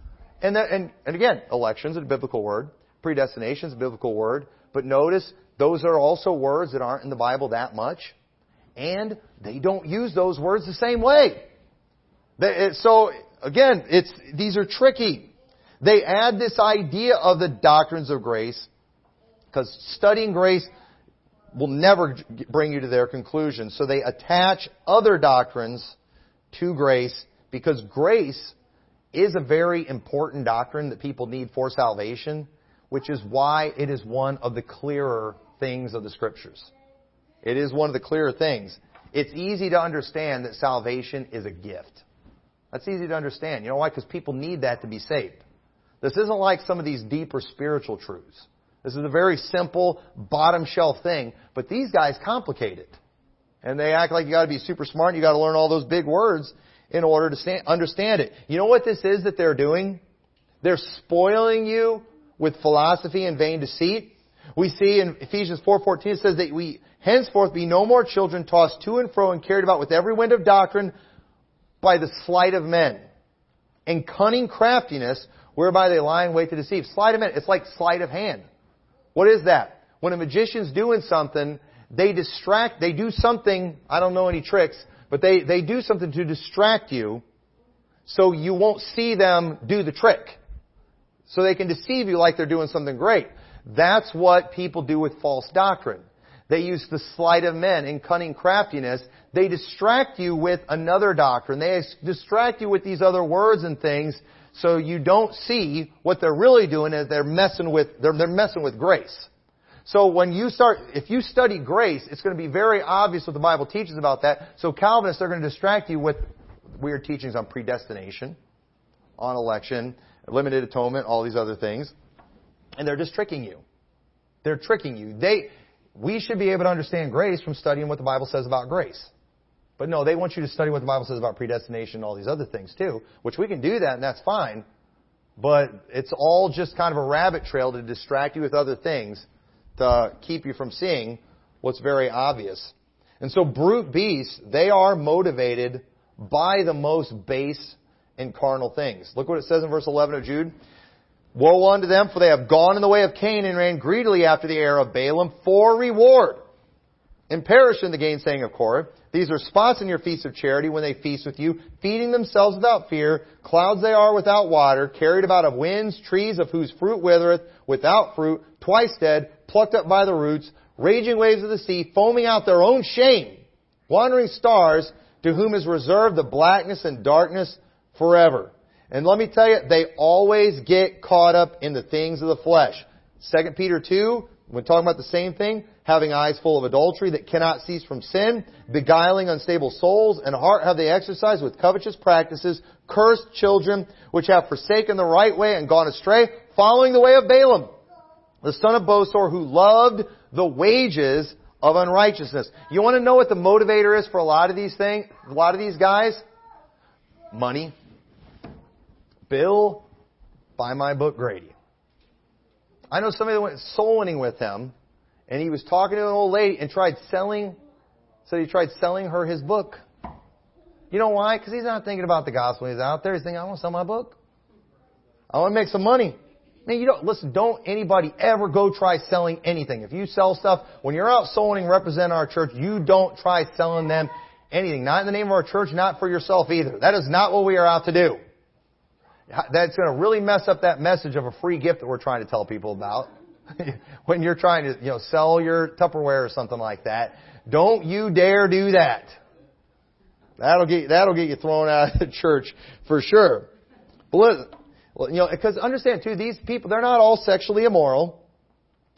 And, that, and, and again, election's a biblical word. Predestination's a biblical word. But notice, those are also words that aren't in the Bible that much. And they don't use those words the same way. They, so again, it's, these are tricky. They add this idea of the doctrines of grace because studying grace will never bring you to their conclusion. So they attach other doctrines to grace because grace is a very important doctrine that people need for salvation, which is why it is one of the clearer things of the scriptures. It is one of the clearer things. It's easy to understand that salvation is a gift. That's easy to understand. You know why? Because people need that to be saved. This isn't like some of these deeper spiritual truths. This is a very simple, bottom shelf thing, but these guys complicate it. And they act like you gotta be super smart, you gotta learn all those big words in order to understand it. You know what this is that they're doing? They're spoiling you with philosophy and vain deceit. We see in Ephesians 4:14 it says that we henceforth be no more children tossed to and fro and carried about with every wind of doctrine by the sleight of men and cunning craftiness whereby they lie in wait to deceive. Sleight of men, it's like sleight of hand. What is that? When a magician's doing something, they distract, they do something, I don't know any tricks, but they, they do something to distract you so you won't see them do the trick. So they can deceive you like they're doing something great. That's what people do with false doctrine. They use the sleight of men and cunning craftiness. They distract you with another doctrine. They distract you with these other words and things so you don't see what they're really doing is they're messing with, they're, they're messing with grace. So when you start, if you study grace, it's going to be very obvious what the Bible teaches about that. So Calvinists are going to distract you with weird teachings on predestination, on election, limited atonement, all these other things. And they're just tricking you. They're tricking you. They, we should be able to understand grace from studying what the Bible says about grace. But no, they want you to study what the Bible says about predestination and all these other things too, which we can do that and that's fine. But it's all just kind of a rabbit trail to distract you with other things to keep you from seeing what's very obvious. And so brute beasts, they are motivated by the most base and carnal things. Look what it says in verse 11 of Jude. Woe unto them, for they have gone in the way of Cain and ran greedily after the heir of Balaam for reward, and perish in the gainsaying of Korah. These are spots in your feasts of charity when they feast with you, feeding themselves without fear. Clouds they are without water, carried about of winds, trees of whose fruit withereth, without fruit, twice dead, plucked up by the roots, raging waves of the sea, foaming out their own shame, wandering stars, to whom is reserved the blackness and darkness forever. And let me tell you, they always get caught up in the things of the flesh. 2 Peter 2, when talking about the same thing, having eyes full of adultery that cannot cease from sin, beguiling unstable souls, and heart have they exercised with covetous practices, cursed children, which have forsaken the right way and gone astray, following the way of Balaam, the son of Bosor, who loved the wages of unrighteousness. You want to know what the motivator is for a lot of these things? A lot of these guys? Money. Bill, buy my book Grady. I know somebody that went soul winning with him, and he was talking to an old lady and tried selling, said he tried selling her his book. You know why? Because he's not thinking about the gospel. He's out there. He's thinking, I want to sell my book. I want to make some money. Man, you don't, listen, don't anybody ever go try selling anything. If you sell stuff, when you're out soul winning, represent our church, you don't try selling them anything. Not in the name of our church, not for yourself either. That is not what we are out to do. That's going to really mess up that message of a free gift that we're trying to tell people about. (laughs) when you're trying to, you know, sell your Tupperware or something like that. Don't you dare do that. That'll get, that'll get you thrown out of the church for sure. But well, you know, because understand too, these people, they're not all sexually immoral.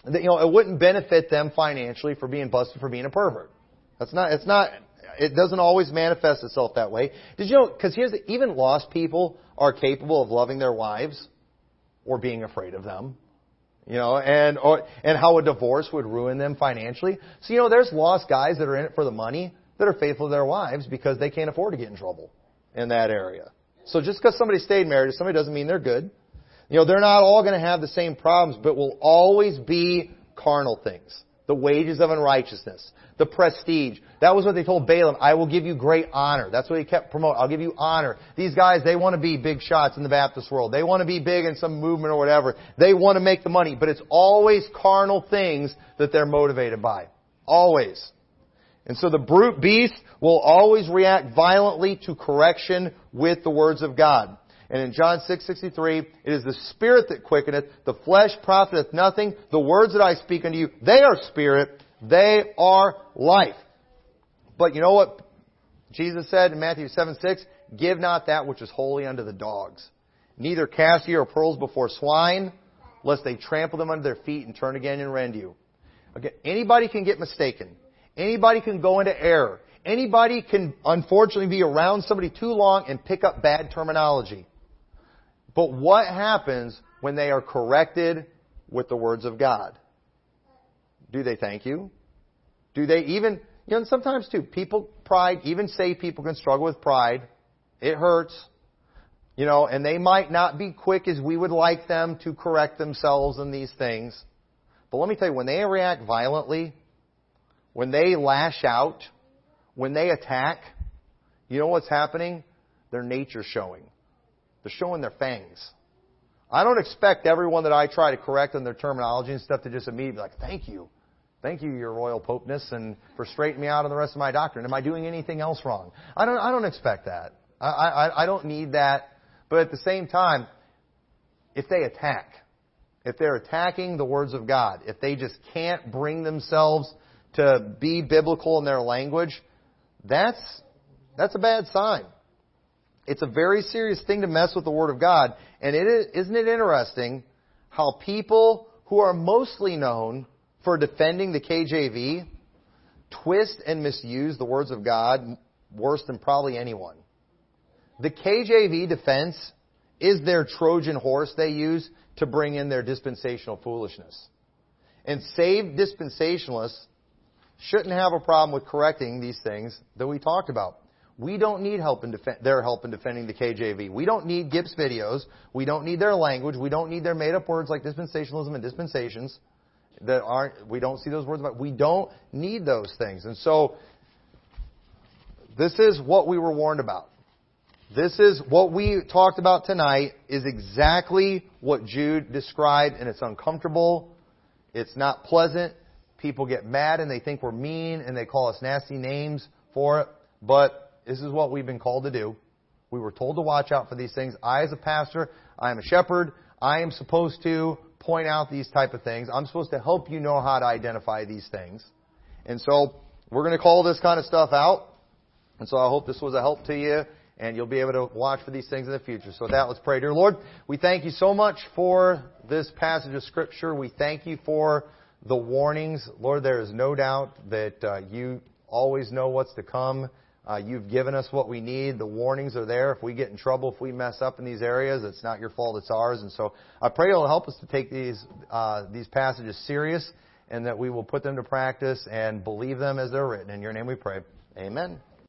That, you know, it wouldn't benefit them financially for being busted for being a pervert. That's not, it's not, it doesn't always manifest itself that way. Did you know, because here's the, even lost people are capable of loving their wives or being afraid of them. You know, and, or, and how a divorce would ruin them financially. So, you know, there's lost guys that are in it for the money that are faithful to their wives because they can't afford to get in trouble in that area. So just because somebody stayed married to somebody doesn't mean they're good. You know, they're not all going to have the same problems, but will always be carnal things. The wages of unrighteousness. The prestige. That was what they told Balaam. I will give you great honor. That's what he kept promoting. I'll give you honor. These guys, they want to be big shots in the Baptist world. They want to be big in some movement or whatever. They want to make the money. But it's always carnal things that they're motivated by. Always. And so the brute beast will always react violently to correction with the words of God. And in John 6:63, it is the spirit that quickeneth, the flesh profiteth nothing. The words that I speak unto you, they are spirit, they are life. But you know what Jesus said in Matthew 7:6? Give not that which is holy unto the dogs. Neither cast ye your pearls before swine, lest they trample them under their feet and turn again and rend you. Okay, anybody can get mistaken. Anybody can go into error. Anybody can unfortunately be around somebody too long and pick up bad terminology. But what happens when they are corrected with the words of God? Do they thank you? Do they even, you know, and sometimes too, people, pride, even say people can struggle with pride. It hurts. You know, and they might not be quick as we would like them to correct themselves in these things. But let me tell you, when they react violently, when they lash out, when they attack, you know what's happening? Their nature's showing. They're showing their fangs. I don't expect everyone that I try to correct on their terminology and stuff to just immediately be like, thank you. Thank you, your royal popeness, and for straightening me out on the rest of my doctrine. Am I doing anything else wrong? I don't, I don't expect that. I, I, I don't need that. But at the same time, if they attack, if they're attacking the words of God, if they just can't bring themselves to be biblical in their language, that's, that's a bad sign. It's a very serious thing to mess with the Word of God. And it is, isn't it interesting how people who are mostly known for defending the KJV twist and misuse the words of God worse than probably anyone. The KJV defense is their Trojan horse they use to bring in their dispensational foolishness. And saved dispensationalists shouldn't have a problem with correcting these things that we talked about. We don't need help in their help in defending the KJV. We don't need Gipp videos. We don't need their language. We don't need their made up words like dispensationalism and dispensations that aren't, we don't see those words about. We don't need those things. And so, this is what we were warned about. This is what we talked about tonight is exactly what Jude described and it's uncomfortable. It's not pleasant. People get mad and they think we're mean and they call us nasty names for it. But this is what we've been called to do. We were told to watch out for these things. I, as a pastor, I am a shepherd. I am supposed to point out these type of things. I'm supposed to help you know how to identify these things. And so we're going to call this kind of stuff out. And so I hope this was a help to you and you'll be able to watch for these things in the future. So with that, let's pray. Dear Lord, we thank you so much for this passage of Scripture. We thank you for the warnings. Lord, there is no doubt that uh, you always know what's to come. Uh, you've given us what we need. The warnings are there. If we get in trouble, if we mess up in these areas, it's not your fault, it's ours. And so I pray you'll help us to take these, uh, these passages serious and that we will put them to practice and believe them as they're written. In your name we pray. Amen.